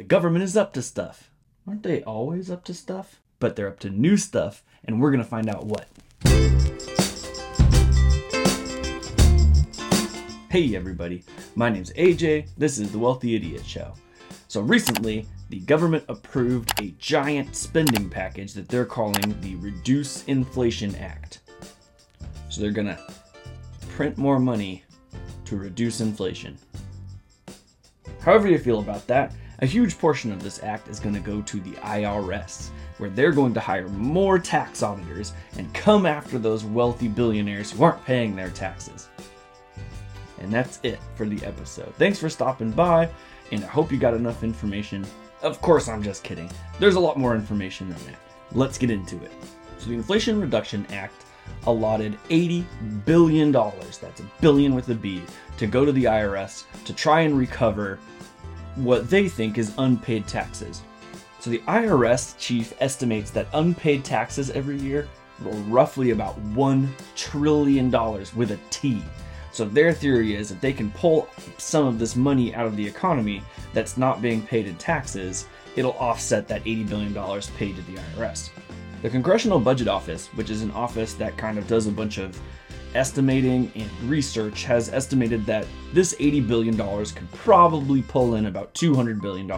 The government is up to stuff. Aren't they always up to stuff? But they're up to new stuff, and we're gonna find out what. Hey everybody, my name's AJ. This is the Wealthy Idiot Show. So recently, the government approved a giant spending package that they're calling the Reduce Inflation Act. So they're gonna print more money to reduce inflation. However, you feel about that, a huge portion of this act is going to go to the IRS, where they're going to hire more tax auditors and come after those wealthy billionaires who aren't paying their taxes. And that's it for the episode. Thanks for stopping by, and I hope you got enough information. Of course, I'm just kidding. There's a lot more information than that. Let's get into it. So, the Inflation Reduction Act allotted $80 billion, that's a billion with a B, to go to the IRS to try and recover what they think is unpaid taxes. So the IRS chief estimates that unpaid taxes every year are roughly about $1 trillion with a T. So their theory is if they can pull some of this money out of the economy that's not being paid in taxes, it'll offset that $80 billion paid to the IRS. The Congressional Budget Office, which is an office that kind of does a bunch of estimating and research, has estimated that this $80 billion could probably pull in about $200 billion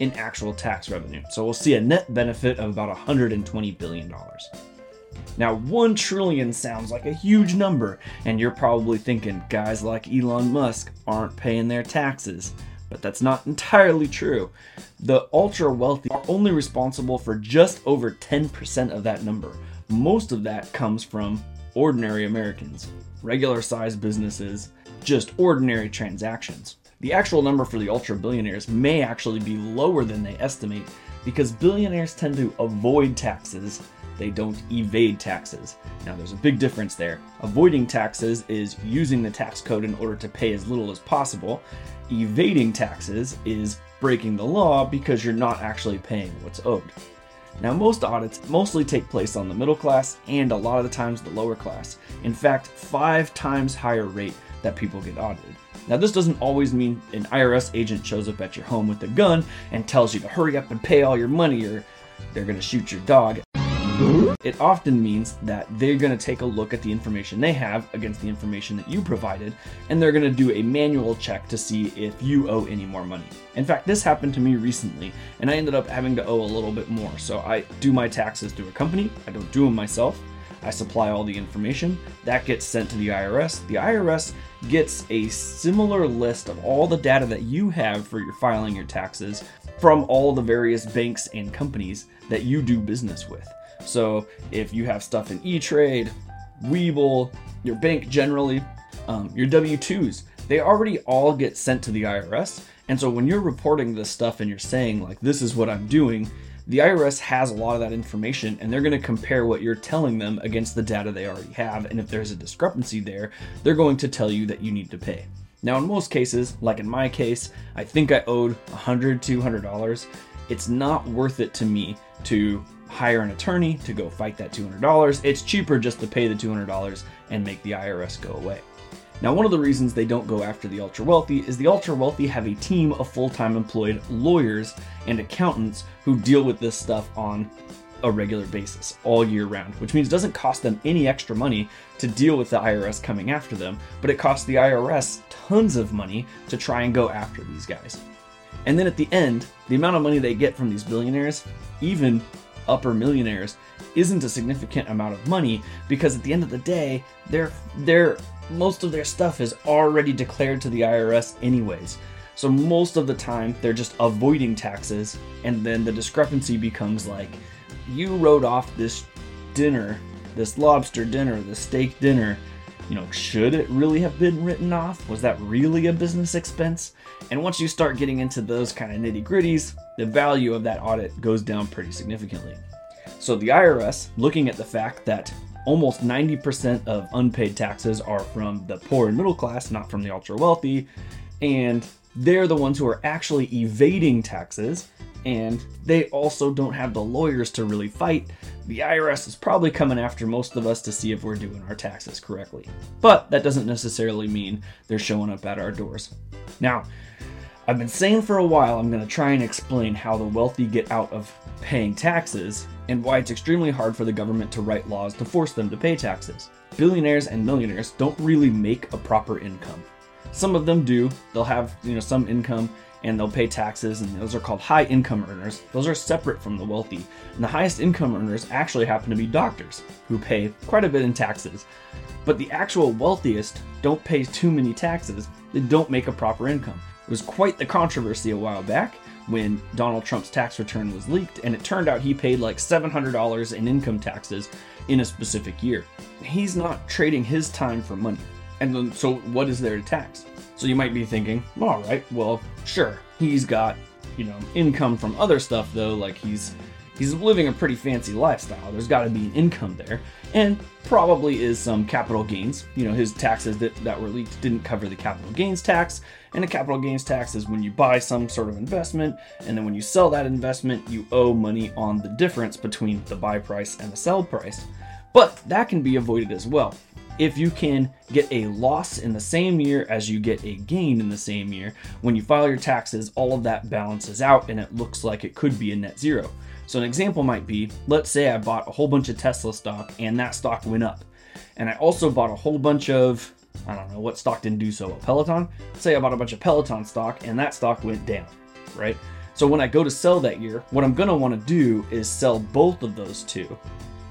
in actual tax revenue. So we'll see a net benefit of about $120 billion. Now, 1 trillion sounds like a huge number, and you're probably thinking guys like Elon Musk aren't paying their taxes but that's not entirely true. The ultra wealthy are only responsible for just over 10% of that number. Most of that comes from ordinary Americans, regular sized businesses, just ordinary transactions. The actual number for the ultra billionaires may actually be lower than they estimate because billionaires tend to avoid taxes they don't evade taxes. Now, there's a big difference there. Avoiding taxes is using the tax code in order to pay as little as possible. Evading taxes is breaking the law because you're not actually paying what's owed. Now, most audits mostly take place on the middle class and a lot of the times the lower class. In fact, five times higher rate that people get audited. Now, this doesn't always mean an IRS agent shows up at your home with a gun and tells you to hurry up and pay all your money or they're going to shoot your dog. It often means that they're going to take a look at the information they have against the information that you provided, and they're going to do a manual check to see if you owe any more money. In fact, this happened to me recently, and I ended up having to owe a little bit more. So I do my taxes through a company, I don't do them myself. I supply all the information. That gets sent to the IRS. The IRS gets a similar list of all the data that you have for your filing your taxes from all the various banks and companies that you do business with. So if you have stuff in E-Trade, Webull, your bank generally, um, your W-2s, they already all get sent to the IRS. And so when you're reporting this stuff and you're saying like, this is what I'm doing, the IRS has a lot of that information and they're going to compare what you're telling them against the data they already have. And if there's a discrepancy there, they're going to tell you that you need to pay. Now, in most cases, like in my case, I think I owed $100, $200. It's not worth it to me to hire an attorney to go fight that $200. It's cheaper just to pay the $200 and make the IRS go away. Now, one of the reasons they don't go after the ultra wealthy is the ultra wealthy have a team of full time employed lawyers and accountants who deal with this stuff on a regular basis all year round, which means it doesn't cost them any extra money to deal with the IRS coming after them, but it costs the IRS tons of money to try and go after these guys. And then at the end, the amount of money they get from these billionaires, even upper millionaires isn't a significant amount of money because at the end of the day, their their most of their stuff is already declared to the IRS anyways. So most of the time they're just avoiding taxes and then the discrepancy becomes like you wrote off this dinner, this lobster dinner, this steak dinner you know, should it really have been written off? Was that really a business expense? And once you start getting into those kind of nitty gritties, the value of that audit goes down pretty significantly. So the IRS, looking at the fact that almost 90% of unpaid taxes are from the poor and middle class, not from the ultra wealthy, and they're the ones who are actually evading taxes, and they also don't have the lawyers to really fight. The IRS is probably coming after most of us to see if we're doing our taxes correctly. But that doesn't necessarily mean they're showing up at our doors. Now, I've been saying for a while I'm going to try and explain how the wealthy get out of paying taxes and why it's extremely hard for the government to write laws to force them to pay taxes. Billionaires and millionaires don't really make a proper income. Some of them do. They'll have, you know, some income and they'll pay taxes and those are called high income earners. Those are separate from the wealthy. And the highest income earners actually happen to be doctors who pay quite a bit in taxes. But the actual wealthiest don't pay too many taxes. They don't make a proper income. It was quite the controversy a while back when Donald Trump's tax return was leaked, and it turned out he paid like $700 in income taxes in a specific year. He's not trading his time for money. And then, so what is there to tax? So you might be thinking, all right, well, sure, he's got, you know, income from other stuff though, like he's he's living a pretty fancy lifestyle. There's got to be an income there, and probably is some capital gains. You know, his taxes that, that were leaked didn't cover the capital gains tax, and a capital gains tax is when you buy some sort of investment, and then when you sell that investment, you owe money on the difference between the buy price and the sell price. But that can be avoided as well if you can get a loss in the same year as you get a gain in the same year, when you file your taxes, all of that balances out and it looks like it could be a net zero. So, an example might be let's say I bought a whole bunch of Tesla stock and that stock went up. And I also bought a whole bunch of, I don't know, what stock didn't do so well? Peloton? Say I bought a bunch of Peloton stock and that stock went down, right? So, when I go to sell that year, what I'm gonna wanna do is sell both of those two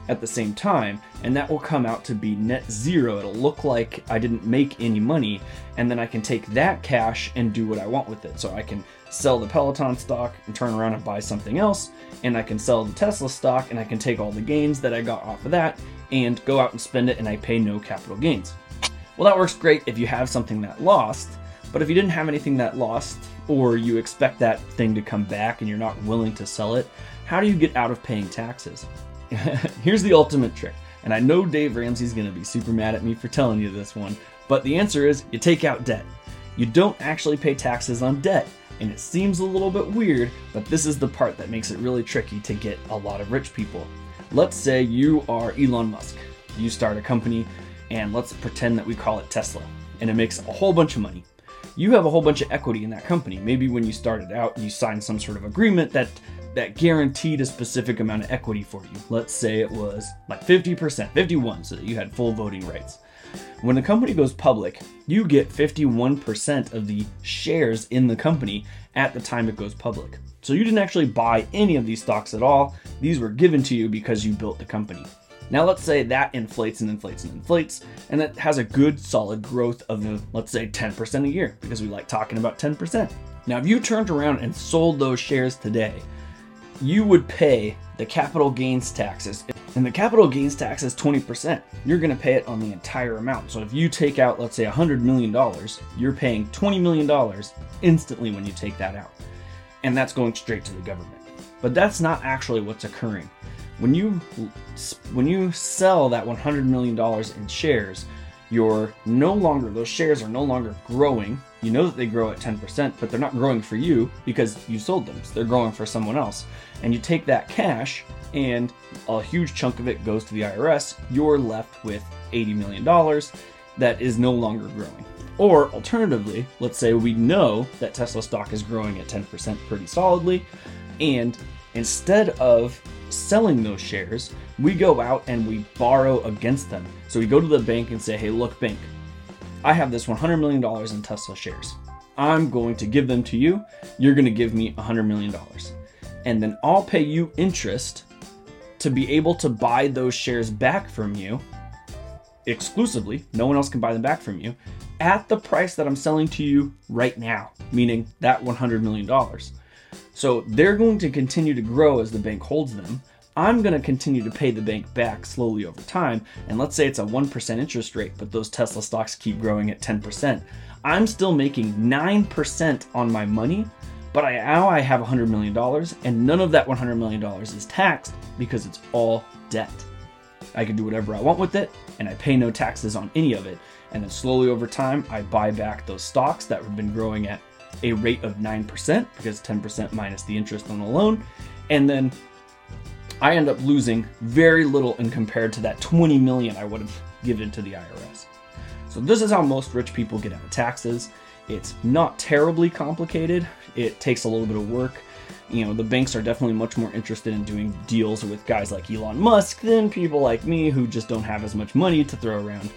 at the same time, and that will come out to be net zero. It'll look like I didn't make any money, and then I can take that cash and do what I want with it. So I can sell the Peloton stock and turn around and buy something else, and I can sell the Tesla stock and I can take all the gains that I got off of that and go out and spend it, and I pay no capital gains. Well, that works great if you have something that lost, but if you didn't have anything that lost, or you expect that thing to come back and you're not willing to sell it, how do you get out of paying taxes? Here's the ultimate trick. And I know Dave Ramsey's going to be super mad at me for telling you this one, but the answer is you take out debt. You don't actually pay taxes on debt. And it seems a little bit weird, but this is the part that makes it really tricky to get a lot of rich people. Let's say you are Elon Musk. You start a company, and let's pretend that we call it Tesla, and it makes a whole bunch of money. You have a whole bunch of equity in that company. Maybe when you started out, you signed some sort of agreement that that guaranteed a specific amount of equity for you. Let's say it was like 50%, 51, so that you had full voting rights. When the company goes public, you get 51% of the shares in the company at the time it goes public. So you didn't actually buy any of these stocks at all. These were given to you because you built the company. Now let's say that inflates and inflates and inflates, and it has a good solid growth of, let's say, 10% a year, because we like talking about 10%. Now, if you turned around and sold those shares today, you would pay the capital gains taxes. And the capital gains tax is 20%. You're going to pay it on the entire amount. So if you take out, let's say, $100 million, you're paying $20 million instantly when you take that out. And that's going straight to the government. But that's not actually what's occurring. When you when you sell that 100 million dollars in shares, you're no longer those shares are no longer growing you know that they grow at 10%, but they're not growing for you because you sold them. So they're growing for someone else. And you take that cash and a huge chunk of it goes to the IRS, you're left with $80 million that is no longer growing. Or alternatively, let's say we know that Tesla stock is growing at 10% pretty solidly, and instead of selling those shares, we go out and we borrow against them. So we go to the bank and say, hey, look, bank, I have this $100 million in Tesla shares. I'm going to give them to you. You're going to give me $100 million. And then I'll pay you interest to be able to buy those shares back from you exclusively. No one else can buy them back from you at the price that I'm selling to you right now, meaning that $100 million. So they're going to continue to grow as the bank holds them. I'm going to continue to pay the bank back slowly over time. And let's say it's a 1% interest rate, but those Tesla stocks keep growing at 10%. I'm still making 9% on my money, but I, now I have $100 million, and none of that $100 million is taxed because it's all debt. I can do whatever I want with it, and I pay no taxes on any of it. And then slowly over time, I buy back those stocks that have been growing at a rate of 9% because 10% minus the interest on the loan. And then I end up losing very little in compared to that 20 million I would have given to the IRS. So this is how most rich people get out of taxes. It's not terribly complicated. It takes a little bit of work. You know, the banks are definitely much more interested in doing deals with guys like Elon Musk than people like me who just don't have as much money to throw around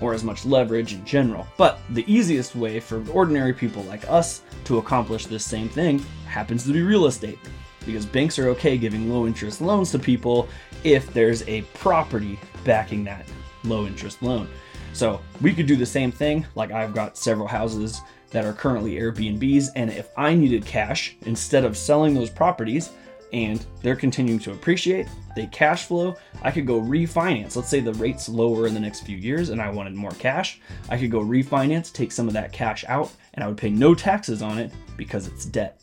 or as much leverage in general. But the easiest way for ordinary people like us to accomplish this same thing happens to be real estate. Because banks are okay giving low interest loans to people if there's a property backing that low interest loan. So we could do the same thing. Like I've got several houses that are currently Airbnbs, and if I needed cash instead of selling those properties, and they're continuing to appreciate, they cash flow, I could go refinance. Let's say the rate's lower in the next few years and I wanted more cash. I could go refinance, take some of that cash out, and I would pay no taxes on it because it's debt.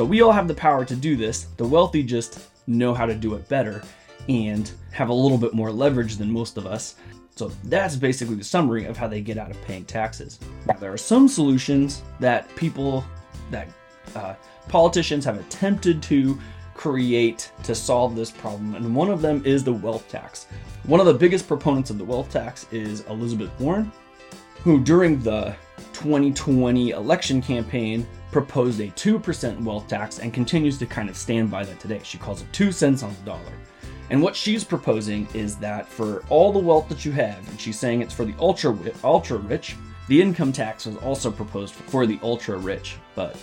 So we all have the power to do this. The wealthy just know how to do it better and have a little bit more leverage than most of us. So that's basically the summary of how they get out of paying taxes. Now, there are some solutions that people, that uh, politicians have attempted to create to solve this problem, and one of them is the wealth tax. One of the biggest proponents of the wealth tax is Elizabeth Warren, who during the 2020 election campaign proposed a 2% wealth tax and continues to kind of stand by that today. She calls it 2 cents on the dollar. And what she's proposing is that for all the wealth that you have, and she's saying it's for the ultra ultra rich, the income tax was also proposed for the ultra rich, but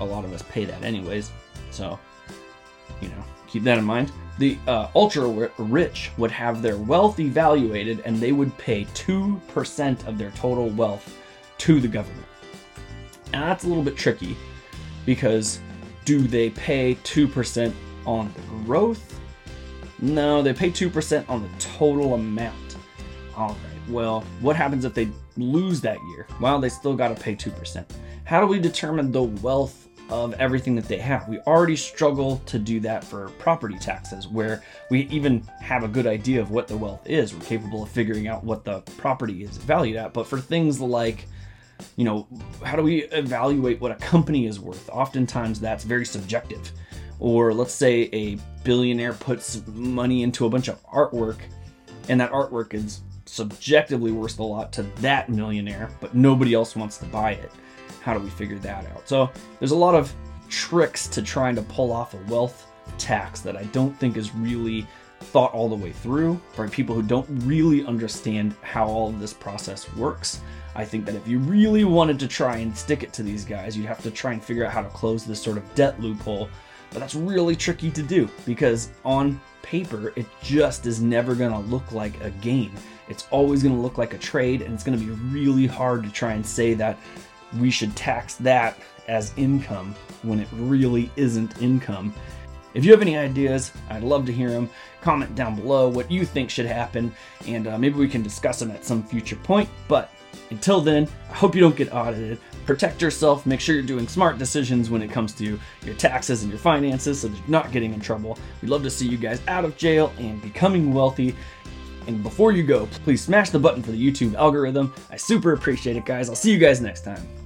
a lot of us pay that anyways. So, you know, keep that in mind. The uh, ultra rich would have their wealth evaluated and they would pay 2% of their total wealth to the government. And that's a little bit tricky because do they pay 2% on the growth no, they pay 2% on the total amount. Alright, well, what happens if they lose that year? Well, they still got to pay 2%. How do we determine the wealth of everything that they have? We already struggle to do that for property taxes, where we even have a good idea of what the wealth is. We're capable of figuring out what the property is valued at. But for things like you know, how do we evaluate what a company is worth? Oftentimes that's very subjective. Or let's say a billionaire puts money into a bunch of artwork, and that artwork is subjectively worth a lot to that millionaire, but nobody else wants to buy it. How do we figure that out? So there's a lot of tricks to trying to pull off a wealth tax that I don't think is really thought all the way through by people who don't really understand how all of this process works. I think that if you really wanted to try and stick it to these guys, you'd have to try and figure out how to close this sort of debt loophole but that's really tricky to do because on paper, it just is never going to look like a gain. It's always going to look like a trade, and it's going to be really hard to try and say that we should tax that as income when it really isn't income. If you have any ideas, I'd love to hear them. Comment down below what you think should happen, and uh, maybe we can discuss them at some future point. But until then, I hope you don't get audited. Protect yourself, make sure you're doing smart decisions when it comes to your taxes and your finances so that you're not getting in trouble. We'd love to see you guys out of jail and becoming wealthy. And before you go, please smash the button for the YouTube algorithm. I super appreciate it, guys. I'll see you guys next time.